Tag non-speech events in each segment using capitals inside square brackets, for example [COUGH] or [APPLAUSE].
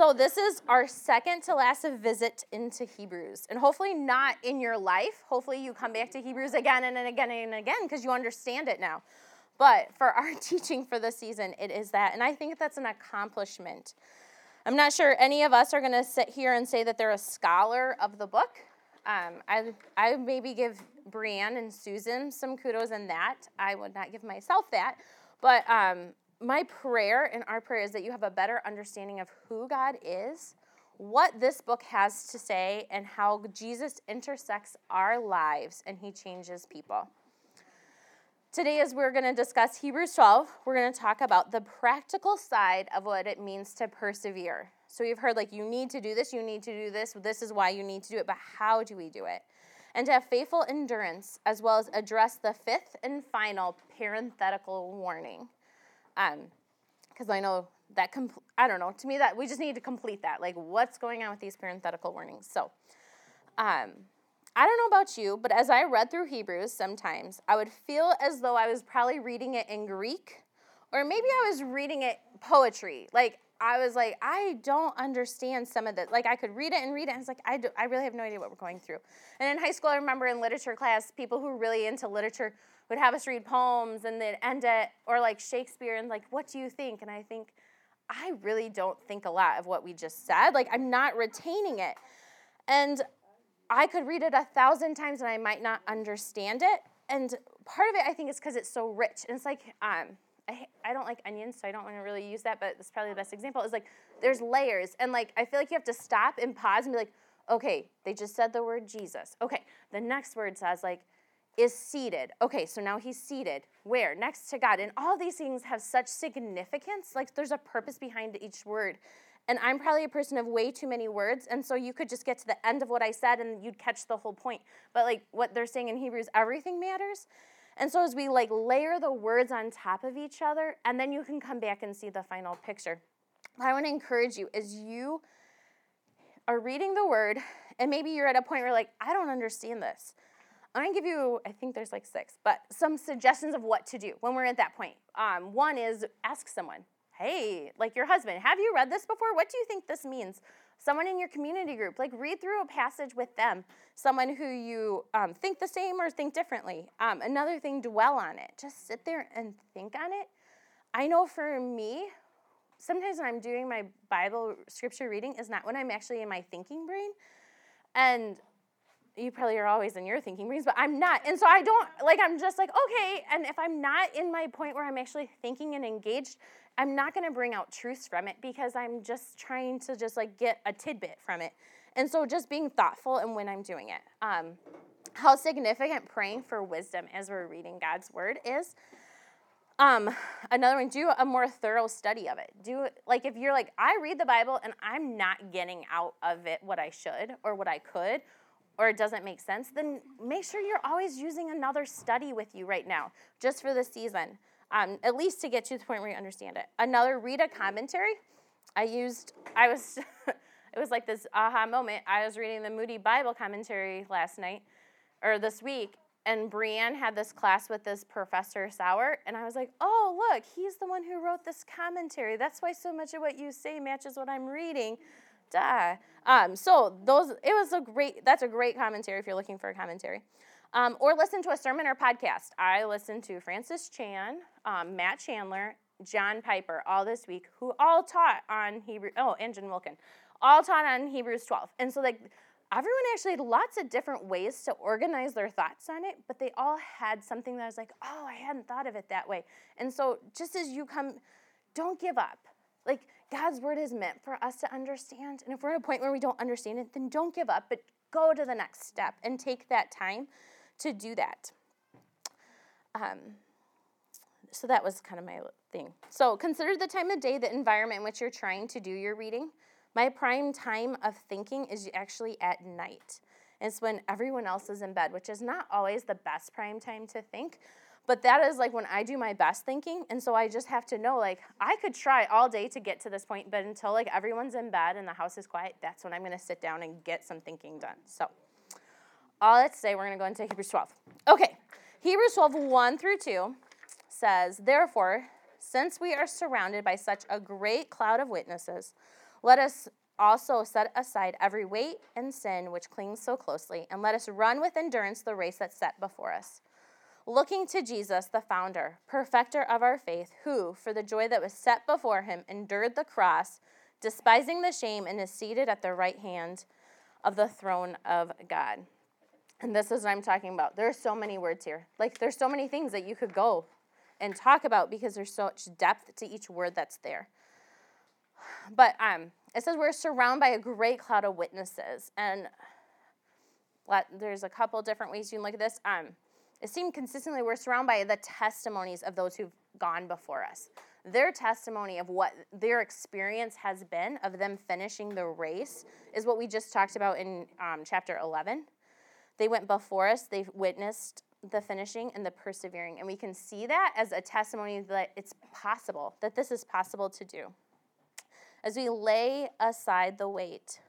So, this is our second to last visit into Hebrews. And hopefully, not in your life. Hopefully, you come back to Hebrews again and again and again because you understand it now. But for our [LAUGHS] teaching for this season, it is that. And I think that's an accomplishment. I'm not sure any of us are going to sit here and say that they're a scholar of the book. Um, I, I maybe give Brienne and Susan some kudos in that. I would not give myself that. But um, my prayer and our prayer is that you have a better understanding of who God is, what this book has to say, and how Jesus intersects our lives and he changes people. Today, as we're going to discuss Hebrews 12, we're going to talk about the practical side of what it means to persevere. So, you've heard like, you need to do this, you need to do this, this is why you need to do it, but how do we do it? And to have faithful endurance, as well as address the fifth and final parenthetical warning because um, I know that I don't know. To me, that we just need to complete that. Like, what's going on with these parenthetical warnings? So, um, I don't know about you, but as I read through Hebrews, sometimes I would feel as though I was probably reading it in Greek, or maybe I was reading it poetry. Like I was like, I don't understand some of it. Like I could read it and read it, and it's like I, do, I really have no idea what we're going through. And in high school, I remember in literature class, people who were really into literature would have us read poems and then end it, or like Shakespeare, and like, what do you think? And I think, I really don't think a lot of what we just said. Like, I'm not retaining it. And I could read it a thousand times and I might not understand it. And part of it, I think, is because it's so rich. And it's like, um, I, don't like onions, so I don't want to really use that, but it's probably the best example. Is like, there's layers. And like, I feel like you have to stop and pause and be like, okay, they just said the word Jesus. Okay, the next word says, like, is seated. Okay, so now he's seated. Where? Next to God. And all these things have such significance. Like there's a purpose behind each word. And I'm probably a person of way too many words. And so you could just get to the end of what I said and you'd catch the whole point. But like what they're saying in Hebrews, everything matters. And so as we like layer the words on top of each other, and then you can come back and see the final picture. I want to encourage you as you are reading the word, and maybe you're at a point where like, I don't understand this. I'm gonna give you, I think there's like six, but some suggestions of what to do when we're at that point. Um, one is ask someone, hey, like your husband, have you read this before? What do you think this means? Someone in your community group, like read through a passage with them. Someone who you um, think the same or think differently. Um, another thing, dwell on it. Just sit there and think on it. I know for me, sometimes when I'm doing my Bible scripture reading is not when I'm actually in my thinking brain. And you probably are always in your thinking brains, but I'm not. And so I don't, like, I'm just like, okay. And if I'm not in my point where I'm actually thinking and engaged, I'm not going to bring out truths from it because I'm just trying to just like get a tidbit from it. And so just being thoughtful and when I'm doing it. Um, how significant praying for wisdom as we're reading God's word is. Um, another one, do a more thorough study of it. Do like if you're like, I read the Bible and I'm not getting out of it what I should or what I could, or it doesn't make sense, then make sure you're always using another study with you right now, just for the season, um, at least to get to the point where you understand it. Another, read a commentary. I used, I was, [LAUGHS] it was like this aha moment. I was reading the Moody Bible commentary last night, or this week, and Brienne had this class with this Professor Sauer, and I was like, oh, look, he's the one who wrote this commentary. That's why so much of what you say matches what I'm reading duh. Um, so those it was a great that's a great commentary if you're looking for a commentary. Um, or listen to a sermon or podcast. I listened to Francis Chan, um, Matt Chandler, John Piper all this week, who all taught on Hebrew. Oh, and Jen Wilkin, all taught on Hebrews 12. And so like everyone actually had lots of different ways to organize their thoughts on it, but they all had something that was like, oh, I hadn't thought of it that way. And so just as you come, don't give up. Like God's word is meant for us to understand. And if we're at a point where we don't understand it, then don't give up, but go to the next step and take that time to do that. Um, so that was kind of my thing. So consider the time of day, the environment in which you're trying to do your reading. My prime time of thinking is actually at night. It's when everyone else is in bed, which is not always the best prime time to think, but that is like when I do my best thinking. And so I just have to know like I could try all day to get to this point, but until like everyone's in bed and the house is quiet, that's when I'm going to sit down and get some thinking done. So all that to say, we're going to go into Hebrews 12. Okay. Hebrews 12, 1 through 2 says, Therefore, since we are surrounded by such a great cloud of witnesses, Let us also set aside every weight and sin which clings so closely, and let us run with endurance the race that's set before us. Looking to Jesus, the founder, perfecter of our faith, who, for the joy that was set before him, endured the cross, despising the shame, and is seated at the right hand of the throne of God. And this is what I'm talking about. There are so many words here. Like, there's so many things that you could go and talk about because there's so much depth to each word that's there. But um, it says we're surrounded by a great cloud of witnesses. And there's a couple different ways you can look at this. Um, it seemed consistently we're surrounded by the testimonies of those who've gone before us. Their testimony of what their experience has been of them finishing the race is what we just talked about in um, chapter 11. They went before us, they witnessed the finishing and the persevering. And we can see that as a testimony that it's possible, that this is possible to do. As we lay aside the weight,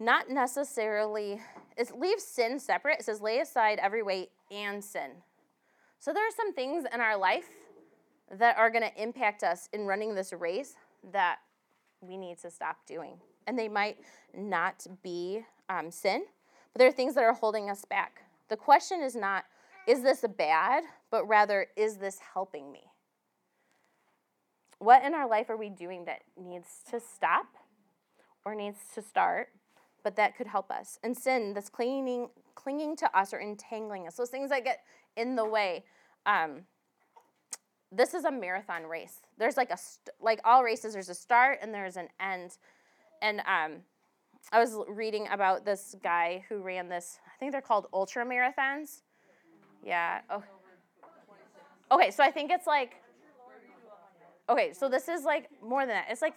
not necessarily, it leaves sin separate. It says, lay aside every weight and sin. So there are some things in our life that are going to impact us in running this race that we need to stop doing. And they might not be um, sin, but there are things that are holding us back. The question is not, is this bad, but rather, is this helping me? What in our life are we doing that needs to stop or needs to start, but that could help us? And sin this clinging, clinging to us or entangling us, those things that get in the way. Um, this is a marathon race. There's like a st- like all races. There's a start and there's an end, and um, I was reading about this guy who ran this. I think they're called ultra marathons. Yeah. Oh. Okay, so I think it's like. Okay, so this is like more than that. It's like.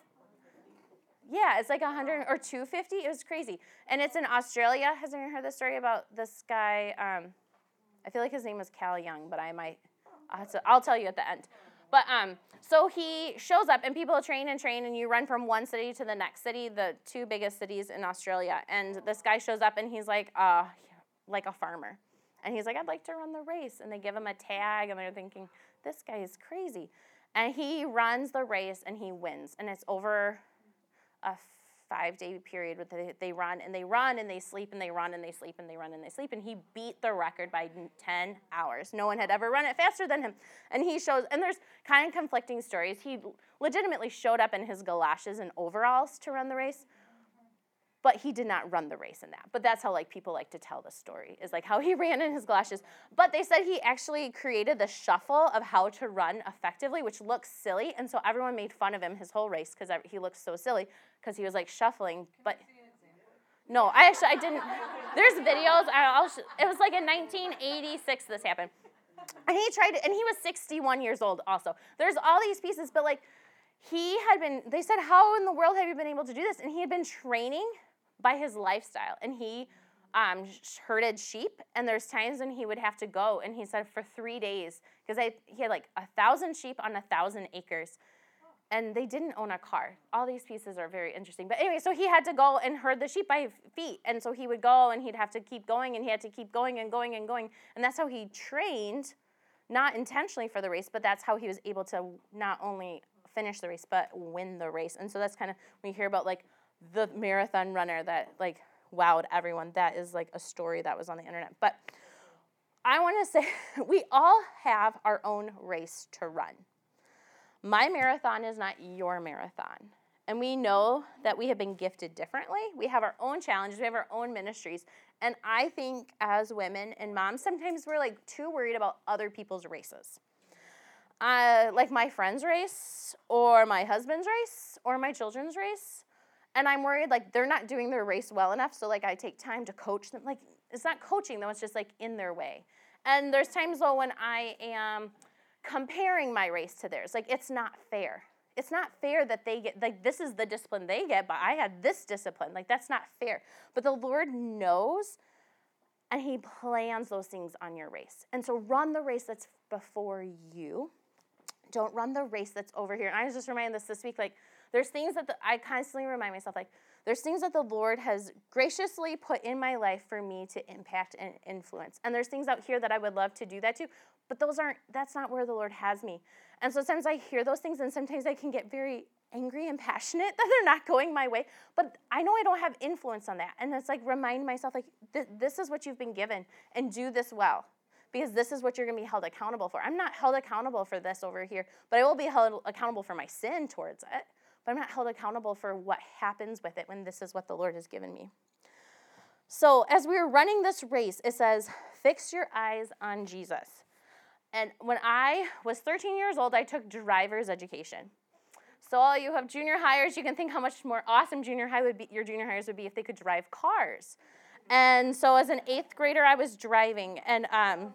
Yeah, it's like 100 or 250. It was crazy. And it's in Australia. Has anyone heard the story about this guy? Um, I feel like his name was Cal Young, but I might. I'll, to, I'll tell you at the end. But um, so he shows up, and people train and train, and you run from one city to the next city, the two biggest cities in Australia. And this guy shows up, and he's like, uh, like a farmer. And he's like, I'd like to run the race. And they give him a tag, and they're thinking, this guy is crazy. And he runs the race, and he wins. And it's over a five day period where they, they run and they run and they sleep and they run and they sleep and they run and they sleep. And he beat the record by 10 hours. No one had ever run it faster than him. And he shows, and there's kind of conflicting stories. He legitimately showed up in his galoshes and overalls to run the race but he did not run the race in that. But that's how like people like to tell the story is like how he [LAUGHS] ran in his galoshes. But they said he actually created the shuffle of how to run effectively, which looks silly, and so everyone made fun of him his whole race because he looked so silly because he was like shuffling. But no, I actually I didn't. There's videos. I'll, it was like in 1986 this happened, and he tried, and he was 61 years old also. There's all these pieces, but like he had been. They said, "How in the world have you been able to do this?" And he had been training by his lifestyle. And he um, herded sheep, and there's times when he would have to go, and he said for three days, because he had like a thousand sheep on a thousand acres, and they didn't own a car. All these pieces are very interesting. But anyway, so he had to go and herd the sheep by feet, and so he would go, and he'd have to keep going, and he had to keep going and going and going, and that's how he trained, not intentionally for the race, but that's how he was able to not only finish the race but win the race. And so that's kind of when you hear about like the marathon runner that like wowed everyone. That is like a story that was on the internet. But I want to say [LAUGHS] we all have our own race to run. My marathon is not your marathon. And we know that we have been gifted differently. We have our own challenges, we have our own ministries. And I think as women and moms, sometimes we're like too worried about other people's races. Uh, like my friend's race, or my husband's race, or my children's race and I'm worried like they're not doing their race well enough. So like I take time to coach them. Like it's not coaching though, it's just like in their way. And there's times though when I am comparing my race to theirs. Like it's not fair. It's not fair that they get like this is the discipline they get, but I had this discipline. Like that's not fair. But the Lord knows and he plans those things on your race. And so run the race that's before you. Don't run the race that's over here. And I was just reminded this this week like there's things that the, I constantly remind myself like, there's things that the Lord has graciously put in my life for me to impact and influence. And there's things out here that I would love to do that too, but those aren't, that's not where the Lord has me. And so sometimes I hear those things and sometimes I can get very angry and [LAUGHS] passionate that they're not going my way, but I know I don't have influence on that. And it's like remind myself, like, this is what you've been given, and do this well because this is what you're going to be held accountable for. I'm not held accountable for this over here, but I will be held accountable for my sin towards it. But I'm not held accountable for what happens with it when this is what the Lord has given me. So, as we were running this race, it says, Fix your eyes on Jesus. And when I was 13 years old, I took driver's education. So all you have junior hires, you can think how much more awesome junior high would be your junior hires would be if they could drive cars. And so as an eighth grader, I was driving, and um,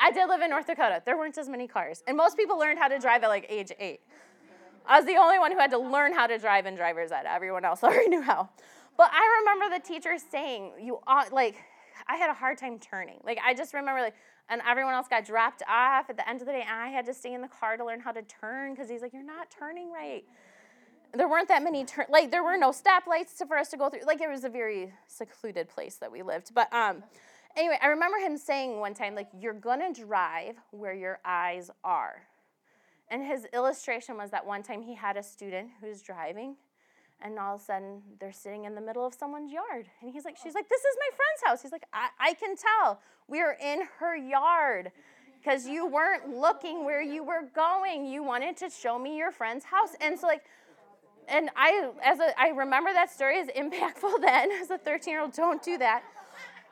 I did live in North Dakota. There weren't as many cars, and most people learned how to drive at like age eight. I was the only one who had to learn how to drive in driver's ed. Everyone else [LAUGHS] already knew how. But I remember the teacher saying, "You ought like." I had a hard time turning. Like I just remember like and everyone else got dropped off at the end of the day. And I had to stay in the car to learn how to turn because he's like, You're not turning right. There weren't that many turn like there were no stoplights for us to go through. Like it was a very secluded place that we lived. But um anyway, I remember him saying one time, like, you're gonna drive where your eyes are. And his illustration was that one time he had a student who's driving and all of a sudden they're sitting in the middle of someone's yard. And he's like she's like this is my friend's house. He's like i, I can tell. We're in her yard. Because you weren't looking where you were going. You wanted to show me your friend's house. And so like and i as a i remember that story as impactful [LAUGHS] then. As a 13 year old don't do that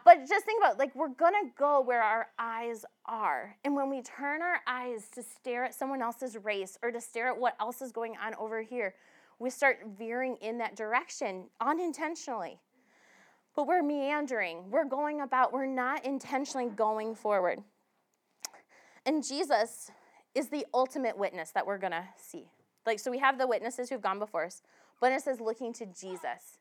but just think about like we're gonna go where our eyes are and when we turn our eyes to stare at someone else's race or to stare at what else is going on over here we start veering in that direction unintentionally. But we're meandering, we're going about, we're not intentionally going forward. And Jesus is the ultimate witness that we're gonna see. Like, so we have the witnesses who've gone before us, but it says looking to Jesus.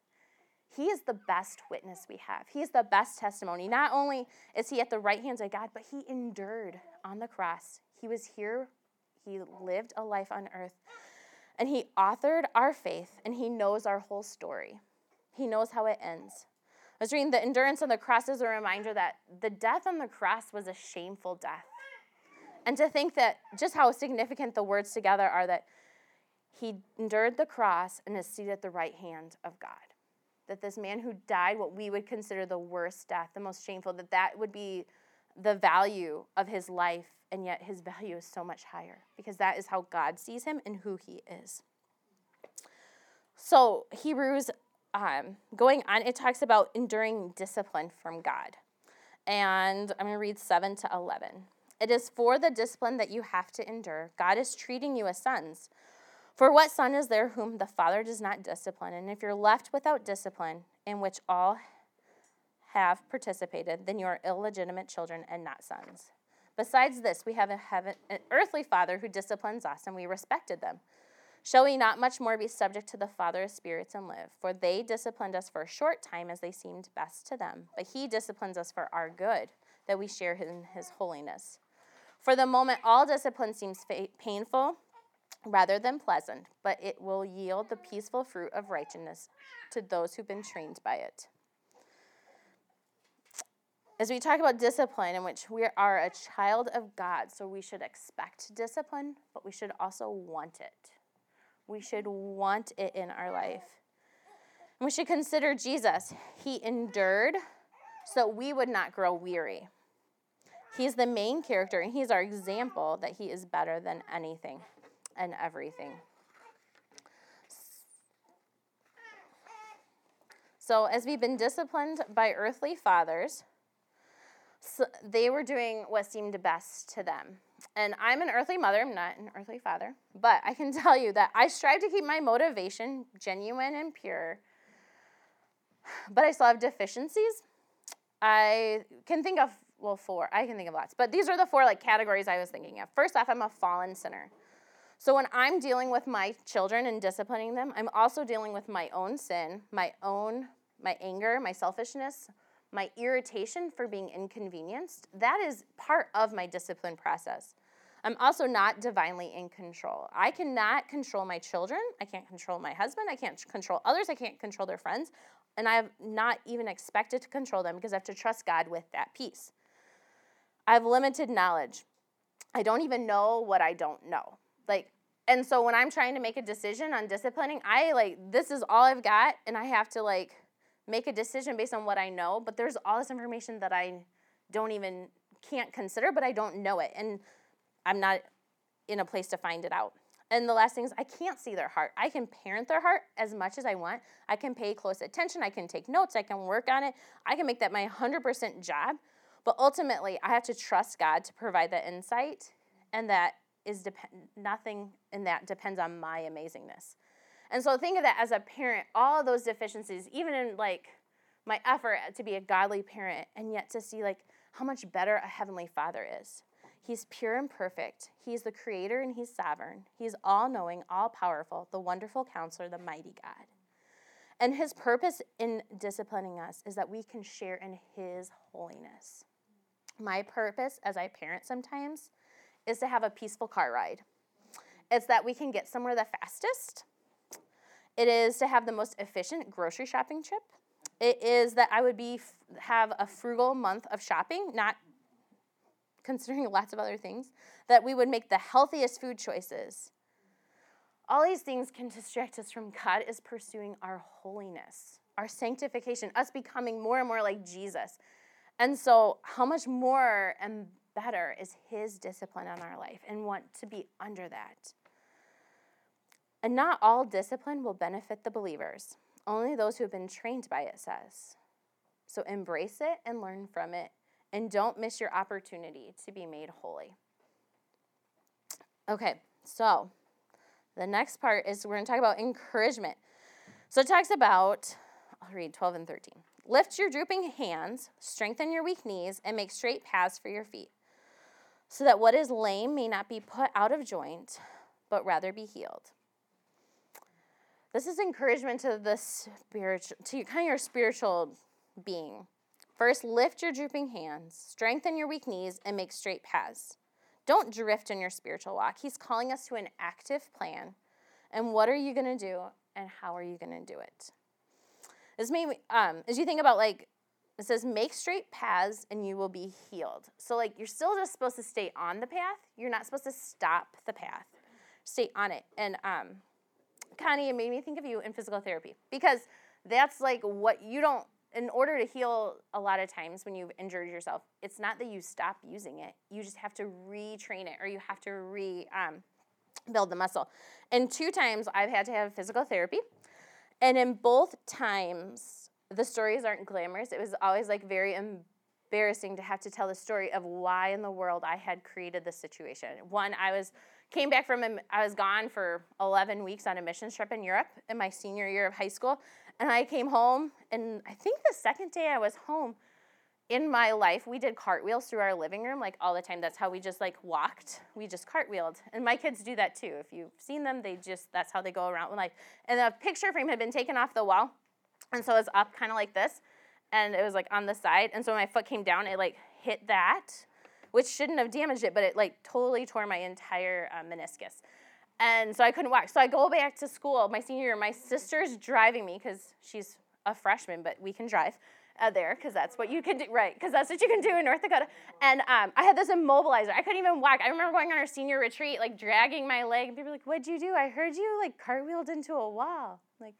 He is the best witness we have. He is the best testimony. Not only is he at the right hands of God, but he endured on the cross. He was here, he lived a life on earth and He authored our faith, and He knows our whole story. He knows how it ends. I was reading the endurance on the cross is a reminder that the death on the cross was a shameful death. And to think that just how significant the words together are that he endured the cross and is seated at the right hand of God. That this man who died what we would consider the worst death, the most shameful, that that would be the value of his life and yet his [LAUGHS] value is so much higher because that is how God sees him and who he is. So, Hebrews, um, going on, it talks about enduring discipline from God. And I'm going to read 7 to 11. It is for the discipline that you have to endure. God is treating you as sons. For what son is there whom the father does not discipline? And if you're left without discipline, in which all have participated, then you are illegitimate children and not sons. Besides this, we have a heaven, an earthly father who disciplines us, and we respected them. Shall we not much more be subject to the Father of spirits and live? For they disciplined us for a short time as they seemed best to them, but he disciplines us for our good, that we share in his holiness. For the moment, all discipline seems fa- painful rather than pleasant, but it will yield the peaceful fruit of righteousness to those who've been trained by it as we talk about discipline, in which we are a child of God, so we should expect discipline, but we should also want it. We should want it in our life. And we should consider Jesus. He endured so we would not grow weary. He's the main character, and he's our example that he is better than anything and everything. So, as we've been disciplined by earthly fathers, so they were doing what seemed best to them. And I'm an earthly mother, I'm not an earthly father, but I can [LAUGHS] tell you that I strive to keep my motivation genuine and pure, but I still have deficiencies. I can think of, well, four, I can think of lots, but these are the four like categories I was thinking of. First off, I'm a fallen sinner. So when I'm dealing with my children and disciplining them, I'm also dealing with my own sin, my own, my anger, my selfishness, my irritation for being inconvenienced, that is part of my discipline process. I'm also not divinely in control. I cannot control my children. I can't control my husband. I can't control others. I can't control their friends. And I have not even expected to control them because I have to trust God with that piece. I have limited knowledge. I don't even know what I don't know. Like, And so when I'm trying to make a decision on disciplining, I like this is all I've got and I have to like make a decision based on what I know, but there's all this information that I don't even can't consider, but I don't know it and I'm not in a place to find it out. And the last thing is I can't see their heart. I can parent their heart as much as I want. I can pay close attention, I can take notes, I can work on it. I can make that my 100% job. But ultimately, I have to trust God to provide that insight and that is dep- nothing in that depends on my amazingness. And so think of that as a parent, all those deficiencies, even in like my effort to be a godly parent, and yet to see like how much better a heavenly father is. He's pure and perfect. He's the creator and he's sovereign. He's all knowing, all powerful, the wonderful counselor, the mighty God. And his purpose in disciplining us is that we can share in his holiness. My purpose as I parent sometimes is to have a peaceful car ride. It's that we can get somewhere the fastest. It is to have the most efficient grocery shopping trip. It is that I would be have a frugal month of shopping, not considering [LAUGHS] lots of other things. That we would make the healthiest food choices. All these things can distract us from God is pursuing our holiness, our sanctification, us becoming more and more like Jesus. And so, how much more and better is His discipline on our life and want to be under that. And not all discipline will benefit the believers, only those who have been trained by it says. So embrace it and learn from it, and don't miss your opportunity to be made holy. Okay, so the next part is we're going to talk about encouragement. So it talks about, I'll read 12 and 13. Lift your drooping hands, strengthen your weak knees, and make straight paths for your feet so that what is lame may not be put out of joint, but rather be healed. This is encouragement to the spiritual, to kind of your spiritual being. First, lift your drooping hands, strengthen your weak knees, and make straight paths. Don't drift in your spiritual walk. He's calling us to an active plan. And what are you going to do, and how are you going to do it? This me, um, as you think about like it says, make straight paths and you will be healed. So, like, you're still just supposed to stay on the path. You're not supposed to stop the path. Stay on it. And um, Connie, it made me think of you in physical therapy because that's like what you don't, in order to heal a lot of times when you've injured yourself, it's not that you stop using it. You just have to retrain it or you have to re um, build the muscle. And two times I've had to have physical therapy. And in both times, the stories aren't glamorous. It was always like very embarrassing to have to tell the story of why in the world I had created this situation. One, I was came back from I was gone for 11 weeks on a mission trip in Europe in my senior year of high school, and I came home and I think the second day I was home in my life we did cartwheels through our living room like all the time. That's how we just like walked. We just cartwheeled. And my kids do that too. If you've seen them they just that's how they go around in life. And the picture frame had been taken off the wall and so it was up kind of like this, and it was like on the side. And so when my foot came down, it like hit that, which shouldn't have damaged it, but it like totally tore my entire uh, meniscus. And so I couldn't walk. So I go back to school my senior year. My sister's driving me because she's a freshman, but we can drive uh, there because that's what you can do, right? Because that's what you can do in North Dakota. And um, I had this immobilizer. I couldn't even walk. I remember going on our senior retreat, like dragging my leg, and people were like, "What'd you do? I heard you like cartwheeled into a wall." Like,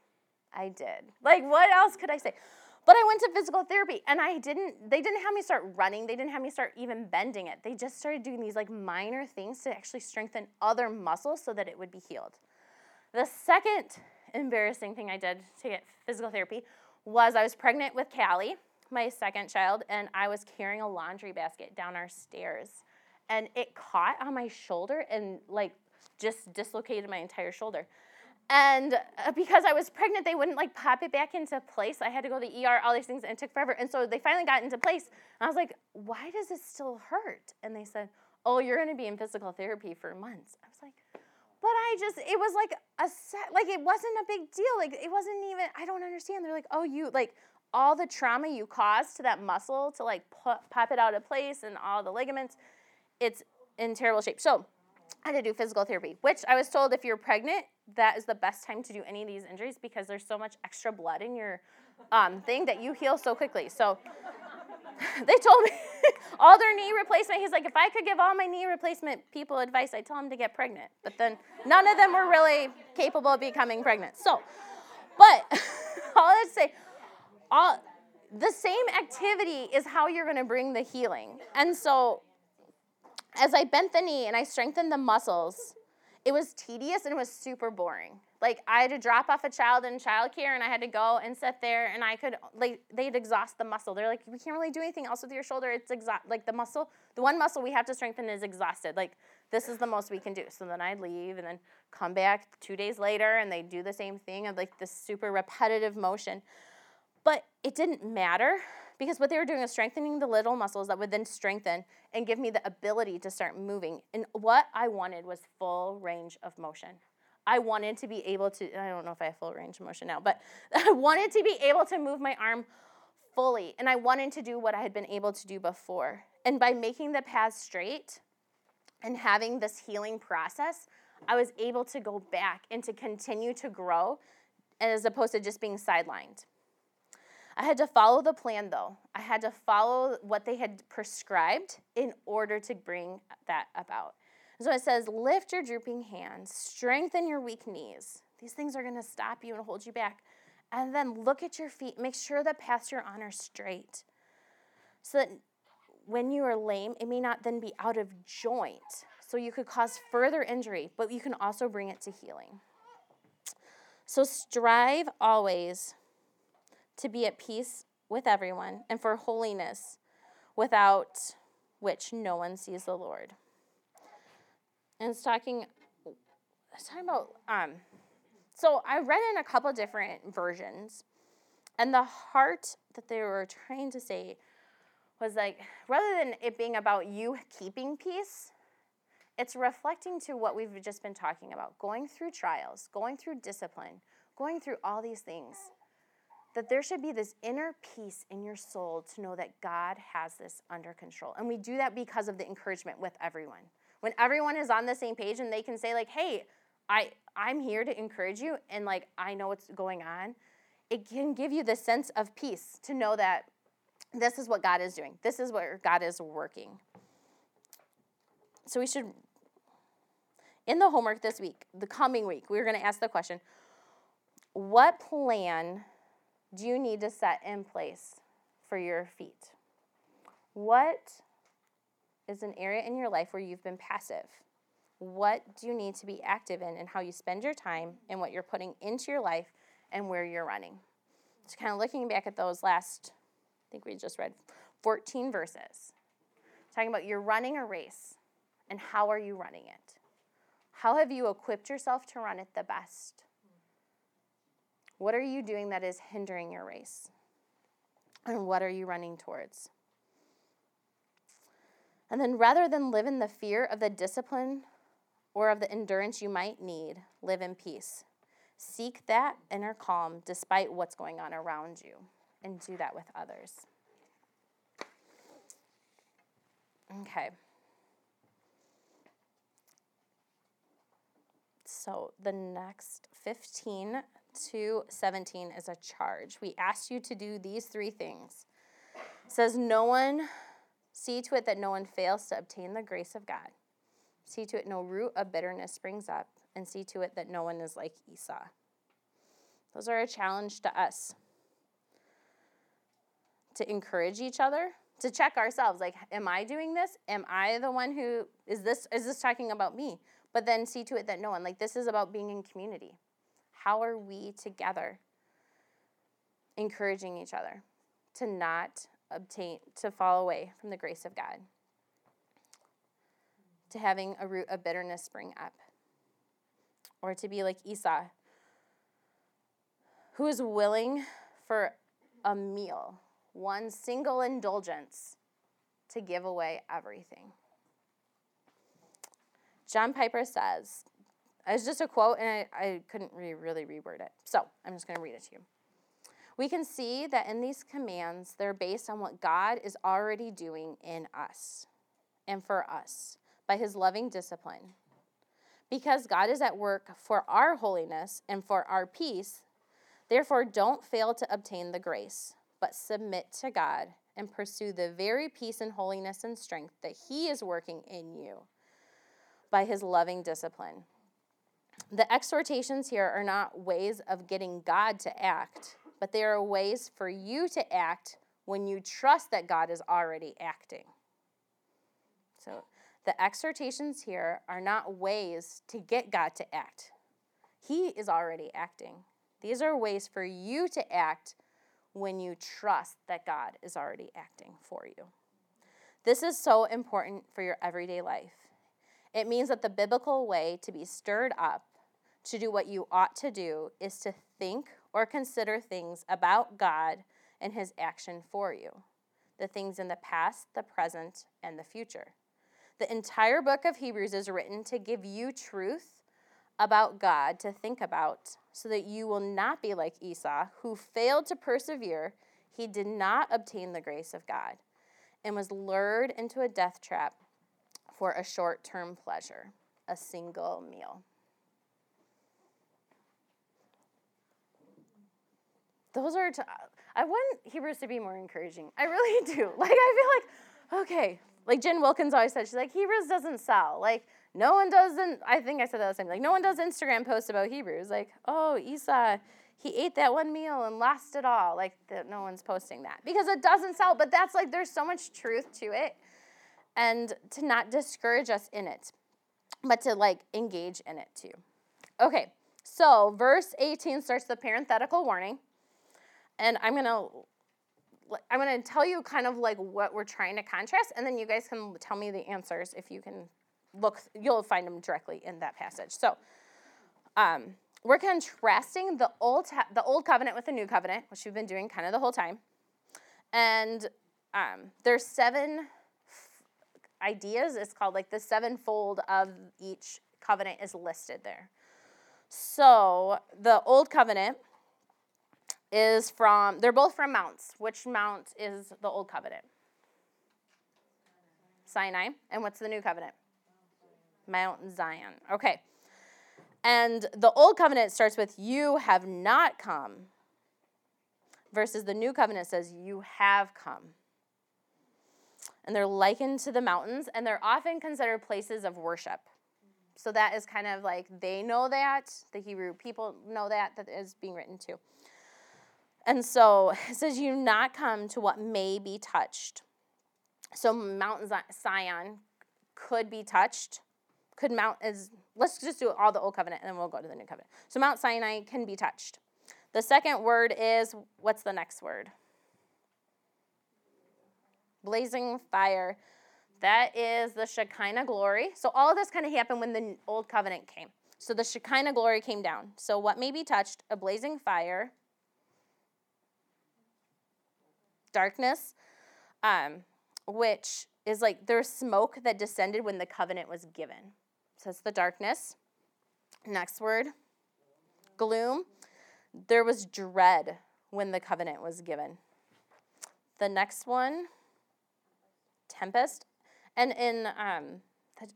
I did. Like, what else could I say? But I went to physical therapy and I didn't, they didn't have me start running. They didn't have me start even bending it. They just started doing these like minor things to actually strengthen other muscles so that it would be healed. The second embarrassing thing I did to get physical therapy was I was pregnant with Callie, my second child, and I was carrying a laundry basket down our stairs. And it caught on my shoulder and like just dislocated my entire shoulder. And uh, because I was pregnant, they wouldn't like pop it back into place. I had to go to the ER, all these things, and it took forever. And so they finally got into place. And I was like, why does it still hurt? And they said, oh, you're going to be in physical therapy for months. I was like, but I just, it was like a set, like it wasn't a big deal. Like it wasn't even, I don't understand. They're like, oh, you, like all the trauma you caused to that muscle to like pop it out of place and all the ligaments, it's in terrible shape. So I had to do physical therapy, which I was told if you're pregnant, that is the best time to do any of these injuries because there's so much extra blood in your um, thing that you heal so quickly. So [LAUGHS] they told me [LAUGHS] all their knee replacement. He's like, if I could give all my knee replacement people advice, I'd tell them to get pregnant. But then none of them were really capable of becoming pregnant. So, but [LAUGHS] all I say, all the same activity is how you're going to bring the healing. And so, as I bent the knee and I strengthened the muscles, it was tedious and it was super boring. Like I had to drop off a child in childcare and I had to go and sit there and I could like they'd exhaust the muscle. They're like, we can't really do anything else with your shoulder. It's exhaust like the muscle, the one muscle we have to strengthen is exhausted. Like this is the most we can do. So then I'd leave and then come back two days later and they'd do the same thing of like this super repetitive motion. But it didn't matter because what they were doing was strengthening the little muscles that would then strengthen and give me the ability to start moving. And what I wanted was full range of motion. I wanted to be able to, I don't know if I have full range of motion now, but [LAUGHS] I wanted to be able to move my arm fully. And I wanted to do what I had been able to do before. And by making the path straight and having this healing process, I was able to go back and to continue to grow as opposed to just being sidelined. I had to follow the plan though. I had to follow what they had prescribed in order to bring that about. So it says, lift your drooping hands, strengthen your weak knees. These things are going to stop you and hold you back. And then look at your feet. Make sure the paths you're on are straight. So that when you are lame, it may not then be out of joint. So you could cause further injury, but you can also bring it to healing. So strive always to be at peace with everyone and for holiness, without which no one sees the Lord. And it's talking, it's talking about, um, so I read in a couple different versions, and the heart that they were trying to say was like, rather than it being about you keeping peace, it's reflecting to what we've just been talking about going through trials, going through discipline, going through all these things that there should be this inner peace in your soul to know that God has this under control. And we do that because of the encouragement with everyone. When everyone is on the same page and they can say like, "Hey, I I'm here to encourage you and like I know what's going on." It can give you the sense of peace to know that this is what God is doing. This is where God is working. So we should in the homework this week, the coming week, we're going to ask the question, what plan you need to set in place for your feet? What is an area in your life where you've been passive? What do you need to be active in and how you spend your time and what you're putting into your life and where you're running? So, kind of looking back at those last, I think we just read 14 verses, talking about you're running a race and how are you running it? How have you equipped yourself to run it the best? What are you doing that is hindering your race? And what are you running towards? And then rather than live in the fear of the discipline or of the endurance you might need, live in peace. Seek that inner calm despite what's going on around you, and do that with others. Okay. So the next 15 to 17 is a charge. We ask you to do these three things. It says, No one, see to it that no one fails to obtain the grace of God. See to it no root of bitterness springs up, and see to it that no one is like Esau. Those are a challenge to us to encourage each other, to check ourselves. Like, am I doing this? Am I the one who is this? Is this talking about me? But then see to it that no one. Like, this is about being in community. How are we together encouraging each other to not obtain, to fall away from the grace of God? To having a root of bitterness spring up? Or to be like Esau, who is willing for a meal, one single indulgence, to give away everything? John Piper says, it's just a quote, and I, I couldn't re- really reword it. So I'm just going to read it to you. We can see that in these commands, they're based on what God is already doing in us and for us by his loving discipline. Because God is at work for our holiness and for our peace, therefore don't fail to obtain the grace, but submit to God and pursue the very peace and holiness and strength that He is working in you by His loving discipline. The exhortations here are not ways of getting God to act, but they are ways for you to act when you trust that God is already acting. So the exhortations here are not ways to get God to act, He is already acting. These are ways for you to act when you trust that God is already acting for you. This is so important for your everyday life. It means that the biblical way to be stirred up to do what you ought to do is to think or consider things about God and his action for you the things in the past, the present, and the future. The entire book of Hebrews is written to give you truth about God to think about so that you will not be like Esau, who failed to persevere. He did not obtain the grace of God and was lured into a death trap for a short term pleasure, a single meal. Those are, t- I want Hebrews to be more encouraging. I really [LAUGHS] do. Like, I feel like, okay, like Jen Wilkins always said, she's like, Hebrews doesn't sell. Like, no one doesn't, I think I said that the same, like, no one does Instagram posts about Hebrews. Like, oh, Esau, he ate that one meal and lost it all. Like, that no one's posting that because it doesn't sell. But that's like, there's so much truth to it. And to not discourage us in it, but to like engage in it too. Okay, so verse 18 starts the parenthetical warning. And I'm to I'm to tell you kind of like what we're trying to contrast, and then you guys can tell me the answers if you can look, you'll find them directly in that passage. So, um, we're contrasting the old the old covenant with the new covenant, which we've been doing kind of the whole time, and um, there's seven f- ideas. It's called like the sevenfold of each covenant is listed there. So the old covenant is from, they're both from mounts. Which mount is the Old Covenant? Sinai. And what's the New Covenant? Mount Zion. Okay. And the Old Covenant starts with, You have not come, versus the New Covenant says, You have come. And they're likened to the mountains, and they're often considered places of worship. So that is kind of like they know that, the Hebrew people know that, that is being written too. And so [SIGHS] it says, You not come to what may be touched. So Mount Zion could be touched. Could Mount is let's just do all the old covenant and then we'll go to the new covenant. So Mount Sinai can be touched. The second word is what's the next word? Blazing fire. That is the Shekinah glory. So all of this kind of happened when the old covenant came. So the Shekinah glory came down. So what may be touched? A blazing fire darkness, um, which is like there's smoke that descended when the covenant was given. So it's the darkness. Next word, gloom. There was dread when the covenant was given. The next one, tempest. And in, um,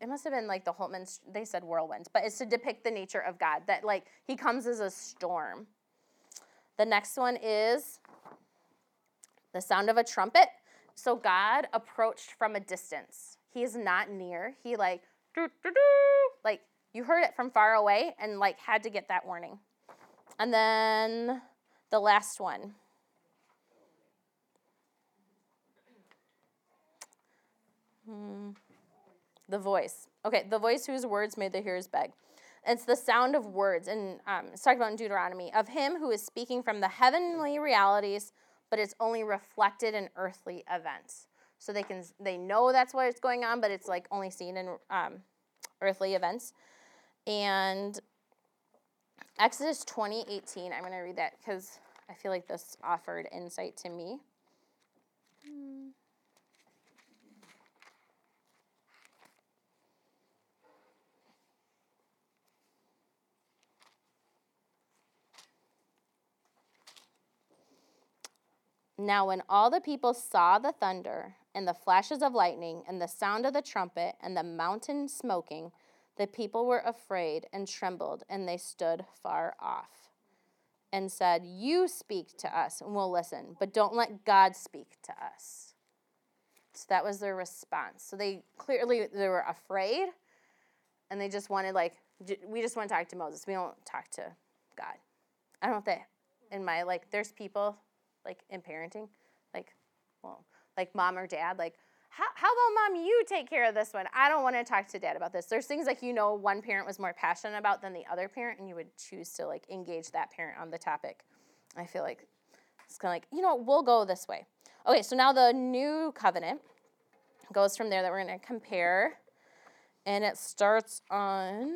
it must have been like the Holtmans, they said whirlwind, but it's to depict the nature of God, that like he comes as a storm. The next one is the sound of a trumpet. So God approached from a distance. He is not near. He like like you heard it from far away and like had to get that warning. And then the last one. Hmm. The voice. Okay, the voice whose words made the hearers beg. It's the sound of words, and um, it's talked about in Deuteronomy, of him who is speaking from the heavenly realities but it's only reflected in earthly events. So they can they know that's what's going on, but it's like only seen in um, earthly events. And Exodus 20, 18, I'm going to read that because I feel like this offered insight to me. Now, when all the people saw the thunder and the flashes of lightning and the sound of the trumpet and the mountain smoking, the people were afraid and trembled, and they stood far off and said, You speak to us, and we'll listen, but don't let God speak to us. So that was their response. So they clearly they were afraid and they just wanted like we just want to talk to Moses. We don't talk to God. I don't know if that in my like there's people like in parenting like well like mom or dad like how, about mom you take care of this one? I don't want to talk to dad about this. There's things like you know one parent was more passionate about than the other parent and you would choose to like engage that parent on the topic. I feel like it's kind of like you know we'll go this way. Okay so now the new covenant goes from there that we're going to compare and it starts on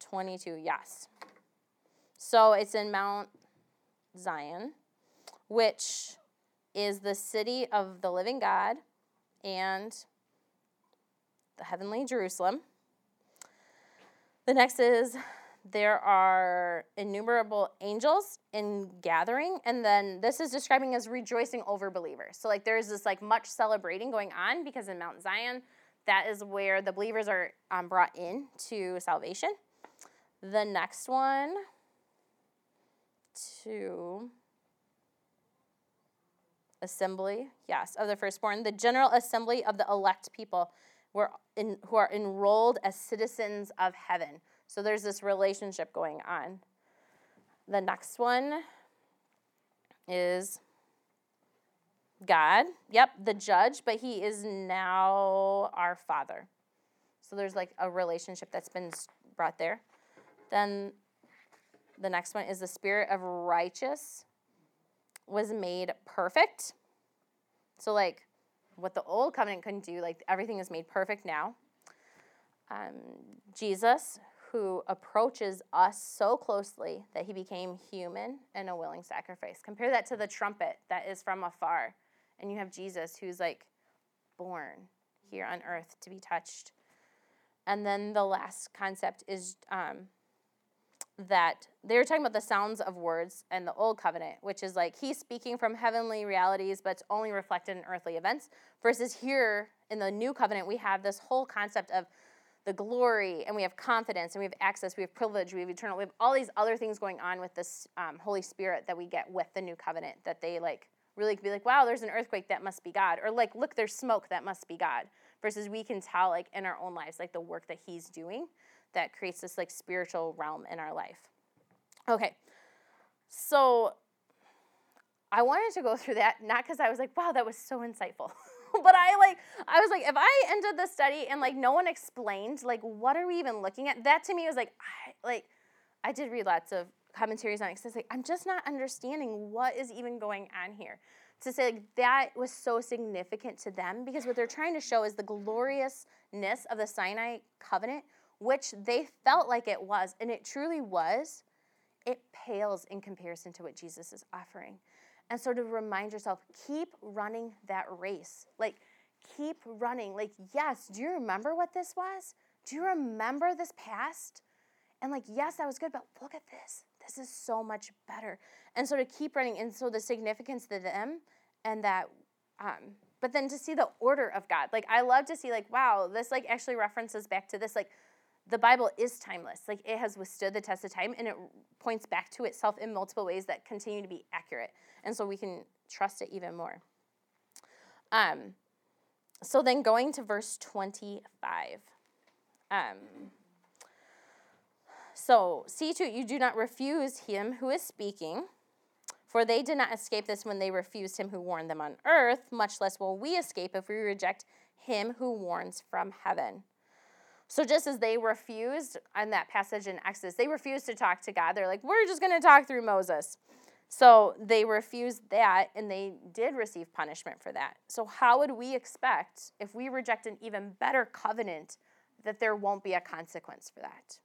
22 yes. So it's in mount zion which is the city of the living God and the heavenly Jerusalem. The next is there are innumerable angels in gathering and then this is describing as rejoicing over believers so like there's this like much celebrating going on because in mount zion that is where the believers are um, brought in to salvation the next one to assembly, yes, of the firstborn, the general assembly of the elect people were in, who are enrolled as citizens of heaven. So there's this relationship going on. The next one is God. Yep, the judge, but he is now our father. So there's like a relationship that's been brought there. Then the next one is the spirit of righteous was made perfect. So, like what the old covenant couldn't do, like everything is made perfect now. Um, Jesus, who approaches us so closely that he became human and a willing sacrifice. Compare that to the trumpet that is from afar. And you have Jesus, who's like born here on earth to be touched. And then the last concept is um, that they were talking about the sounds of words and the old covenant, which is like he's speaking from heavenly realities, but it's only reflected in earthly events. Versus here in the new covenant, we have this whole concept of the glory, and we have confidence, and we have access, we have privilege, we have eternal, we have all these other things going on with this um, Holy Spirit that we get with the new covenant that they like really could be like, wow, there's an earthquake, that must be God. Or like, look, there's smoke, that must be God. Versus we can tell like in our own lives, like the work that he's doing that creates this like spiritual realm in our life. Okay, so I wanted to go [LAUGHS] through that not because I was like, wow, that was so insightful. [LAUGHS] but I like I was like, if I ended the study and like no one explained like what are we even looking at, that to me was like I like I did read lots of commentaries on it because like, I'm just not understanding what is even going on here. To say like that was so significant to them because what they're trying to show is the gloriousness of the Sinai covenant which they felt like it was, and it truly was, it pales in comparison to what Jesus is offering. And so to remind yourself, keep running that race. Like, keep running. Like, yes, do you remember what this was? Do you remember this past? And like, yes, that was good, but look at this. This is so much better. And so to keep running, and so the significance to them, and that, um, but then to see the order of God. Like, I love to see, like, wow, this like actually references back to this. Like, the Bible is timeless. Like it has withstood the test of time and it points back to itself in multiple ways that continue to be accurate. And so we can trust it even more. Um, so then going to verse 25. Um, so see to it you do not refuse him who is speaking, for they did not escape this when they refused him who warned them on earth, much less will we escape if we reject him who warns from heaven. So just as they refused on that passage in Exodus, they refused to talk to God. They're like, we're just going to talk through Moses. So they refused that and they did receive punishment for that. So how would we expect if we reject an even better covenant that there won't be a consequence for that?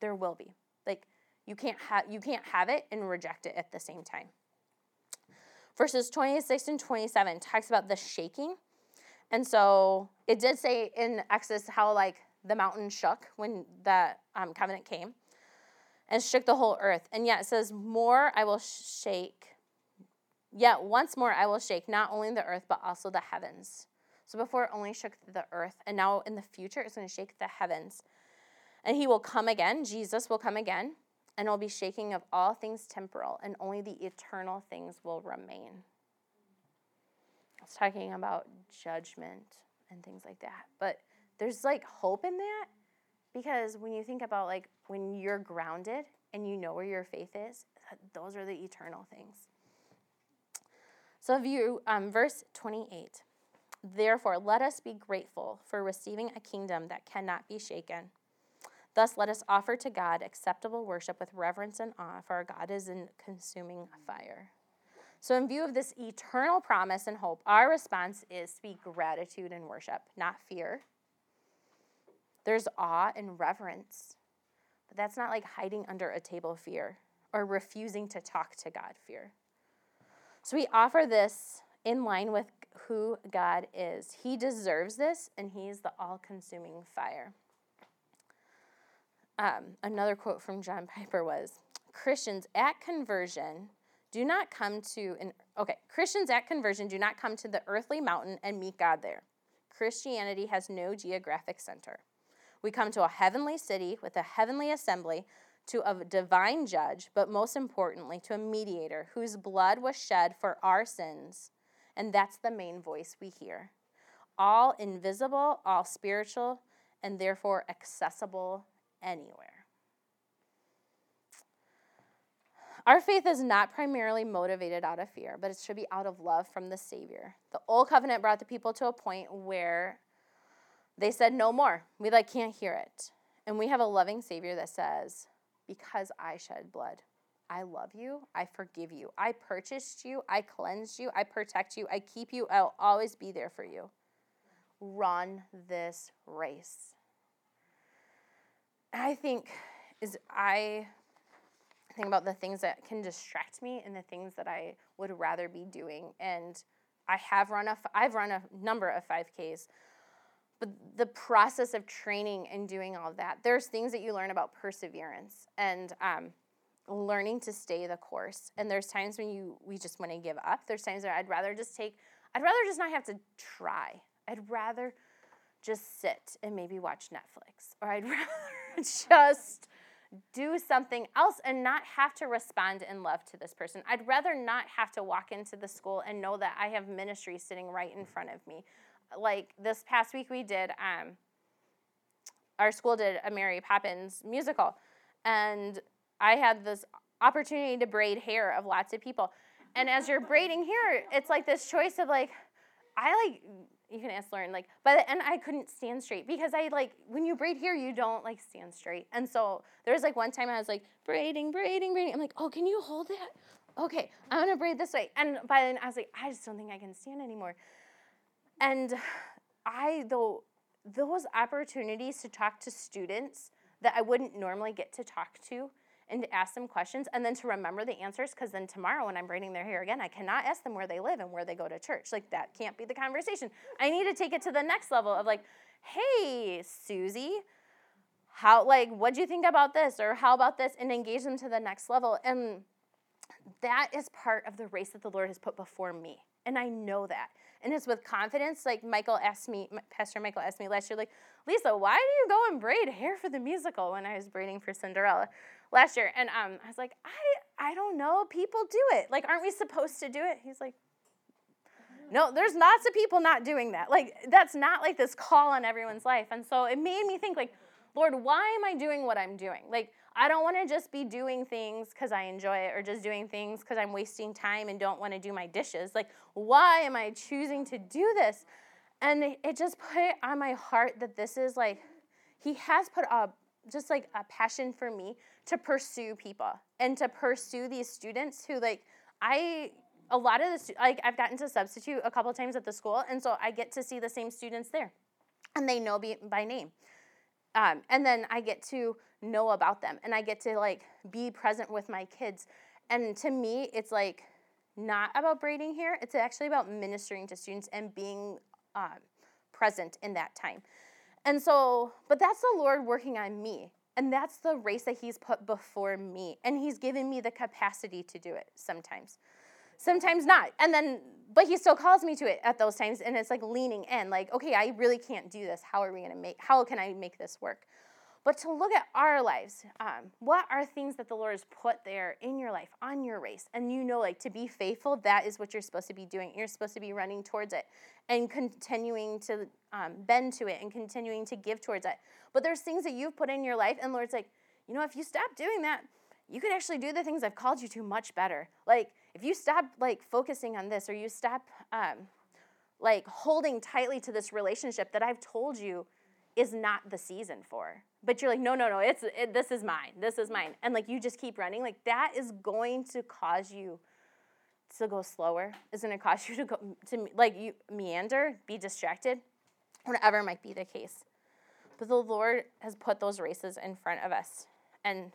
There will be. Like you can't have you can't have it and reject it at the same time. Verses 26 and 27 talks about the shaking. And so it did say in Exodus how like the mountain shook when the um, covenant came and shook the whole earth. And yet it says, More I will shake. Yet once more I will shake not only the earth, but also the heavens. So before it only shook the earth, and now in the future it's going to shake the heavens. And he will come again, Jesus will come again, and will be shaking of all things temporal, and only the eternal things will remain. it's talking about judgment and things like that. But there's like hope in that because when you think about like when you're grounded and you know where your faith is, those are the eternal things. So, view um, verse 28. Therefore, let us be grateful for receiving a kingdom that cannot be shaken. Thus, let us offer to God acceptable worship with reverence and awe, for our God is in consuming fire. So, in view of this eternal promise and hope, our response is to be gratitude and worship, not fear. There's awe and reverence, but that's not like hiding under a table fear or refusing to talk to God fear. So, we offer this in line with who God is. He deserves this, and He's the all consuming fire. Um, another quote from John Piper was Christians at conversion do not come to an okay christians at conversion do not come to the earthly mountain and meet god there christianity has no geographic center we come to a heavenly city with a heavenly assembly to a divine judge but most importantly to a mediator whose blood was shed for our sins and that's the main voice we hear. All invisible, all spiritual, and therefore accessible anywhere. Our faith is not primarily motivated out of fear, but it should be out of love from the Savior. The old covenant brought the people to a point where they said no more. We like can't hear it. And we have a loving Savior that says, Because I shed blood, I love you. I forgive you. I purchased you. I cleansed you. I protect you. I keep you. I'll always be there for you. Run this race. I think is I think about the things that can distract me and the things that I would rather be doing. And I have run a I've run a number of 5Ks. But the process of training and doing all of that, there's things that you learn about perseverance. And um, learning to stay the course. And there's times when you we just want to give up. There's times where I'd rather just take I'd rather just not have to try. I'd rather just sit and maybe watch Netflix. Or I'd [LAUGHS] rather just do something else and not have to respond in love to this person. I'd rather not have to walk into the school and know that I have ministry sitting right in front of me. Like this past week we did um our school did a Mary Poppins musical and I had this opportunity to braid hair of lots of people. And as you're braiding hair, it's like this choice of like, I like, you can ask Lauren, like, by the I couldn't stand straight because I like, when you braid hair, you don't like stand straight. And so there was like one time I was like, braiding, braiding, braiding. I'm like, oh, can you hold that? Okay, I'm gonna braid this way. And by then I was like, I just don't think I can stand anymore. And I, though, those opportunities to talk to students that I wouldn't normally get to talk to, and to ask them questions and then to remember the answers because then tomorrow when I'm braiding their hair again, I cannot ask them where they live and where they go to church. Like that can't be the conversation. I need to take it to the next level of like, hey, Susie, how like what do you think about this? Or how about this? and engage them to the next level. And that is part of the race that the lord has put before me. And i know that and it's with confidence like michael asked me pastor michael asked me last year like lisa why do you go and braid hair for the musical when i was braiding for cinderella last year, and um, I was like, I I don't know. People do it. Like, aren't we supposed to do it? He's like, no, there's lots of people not doing that. Like, that's not like this call on everyone's life. And so it made me think, like, Lord, why am I doing what I'm doing? Like, I don't want to just be doing things because I enjoy it or just doing things because I'm wasting time and don't want to do my dishes. Like, why am I choosing to do this? And it just put on my heart that this is like, He has put a just like a passion for me to pursue people and to pursue these students who like I a lot of the like I've gotten to substitute a couple times at the school and so I get to see the same students there and they know me by name. Um, and then I get to know about them and I get to like be present with my kids. And to me, it's like not about braiding hair, it's actually about ministering to students and being um, present in that time. And so, but that's the Lord working on me. And that's the race that He's put before me. And He's given me the capacity to do it sometimes. Sometimes not. And then, but He still calls me to it at those times. And it's like leaning in, like, okay, I really can't do this. How are we going to make, how can I make this work? But to look at our lives, um, what are things that the Lord has put there in your life, on your race? And you know, like to be faithful, that is what you're supposed to be doing. You're supposed to be running towards it and continuing to um, bend to it and continuing to give towards it. But there's things that you've put in your life, and Lord's like, you know, if you stop doing that, you can actually do the things I've called you to much better. Like if you stop like focusing on this, or you stop um, like holding tightly to this relationship that I've told you is not the season for. But you're like, no, no, no, it's it, this is mine. This is mine. And like you just keep running. Like that is going to cause you to go slower. Is going to cause you to go to like you meander, be distracted, whatever might be the case. But the Lord has put those races in front of us, and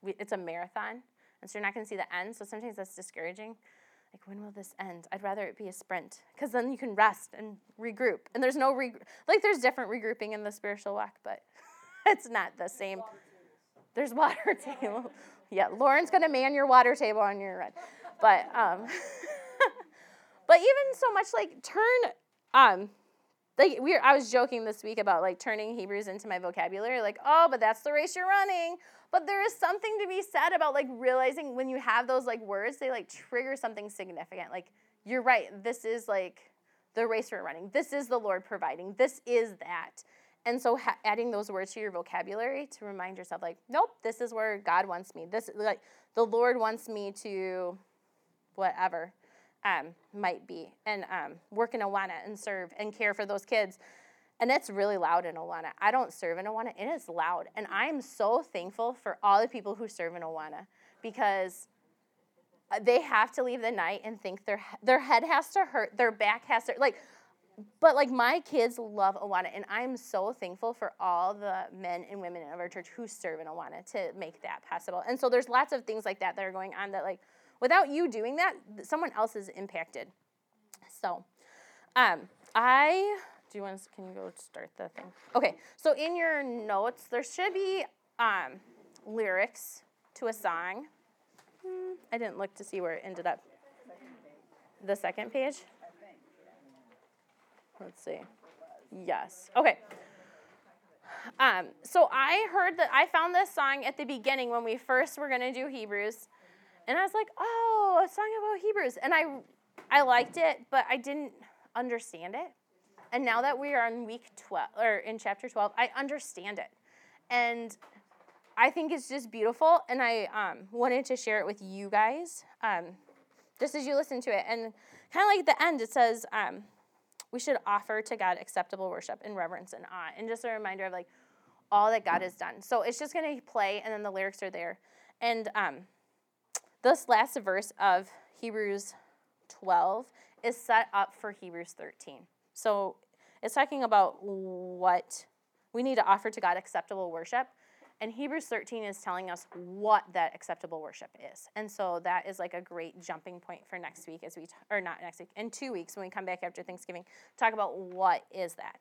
we, it's a marathon, and so you're not going to see the end. So sometimes that's discouraging like when will this end i'd rather it be a sprint because then you can rest and regroup and there's no re like there's different regrouping in the spiritual walk but it's not the same there's water [LAUGHS] table yeah lauren's to man your water table on your run but um [LAUGHS] but even so much like turn um like we I was joking this week about like turning Hebrews into my vocabulary like oh but that's the race you're running but there is something to be said about like realizing when you have those like words, they like trigger something significant. Like, you're right, this is like the race we're running. This is the Lord providing. This is that. And so ha- adding those words to your vocabulary to remind yourself, like, nope, this is where God wants me. This like the Lord wants me to whatever um, might be and um, work in Awana and serve and care for those kids and it's really loud in Awana. I don't serve in Awana, and it's loud. And I'm so thankful for all the people who serve in Awana because uh, they have to leave the night and think their their head has to hurt, their back has to like. But like my kids love Awana, and I'm so thankful for all the men and women of our church who serve in Awana to make that possible. And so there's lots of things like that that are going on that like without you doing that, someone else is impacted. So, um, I do you want to, can you go start the thing? Okay, so in your notes, there should be um, lyrics to a song. Hmm, I didn't look to see where it ended up. The second page? Let's see. Yes. Okay. Um, so I heard that I found this song at the beginning when we first were going to do Hebrews. And I was like, oh, a song about Hebrews. And I, I liked it, but I didn't understand it. And now that we are in week 12 or in chapter 12, I understand it. And I think it's just beautiful. And I um, wanted to share it with you guys um, just as you listen to it. And kind of like at the end, it says, um, we should offer to God acceptable worship in reverence and awe. And just a reminder of like all that God has done. So it's just going to play, and then the lyrics are there. And um, this last verse of Hebrews 12 is set up for Hebrews 13. So it's talking about what we need to offer to God acceptable worship. And Hebrews 13 is telling us what that acceptable worship is. And so that is like a great jumping point for next week as we, t- or not next week, in two weeks when we come back after Thanksgiving, talk about what is that.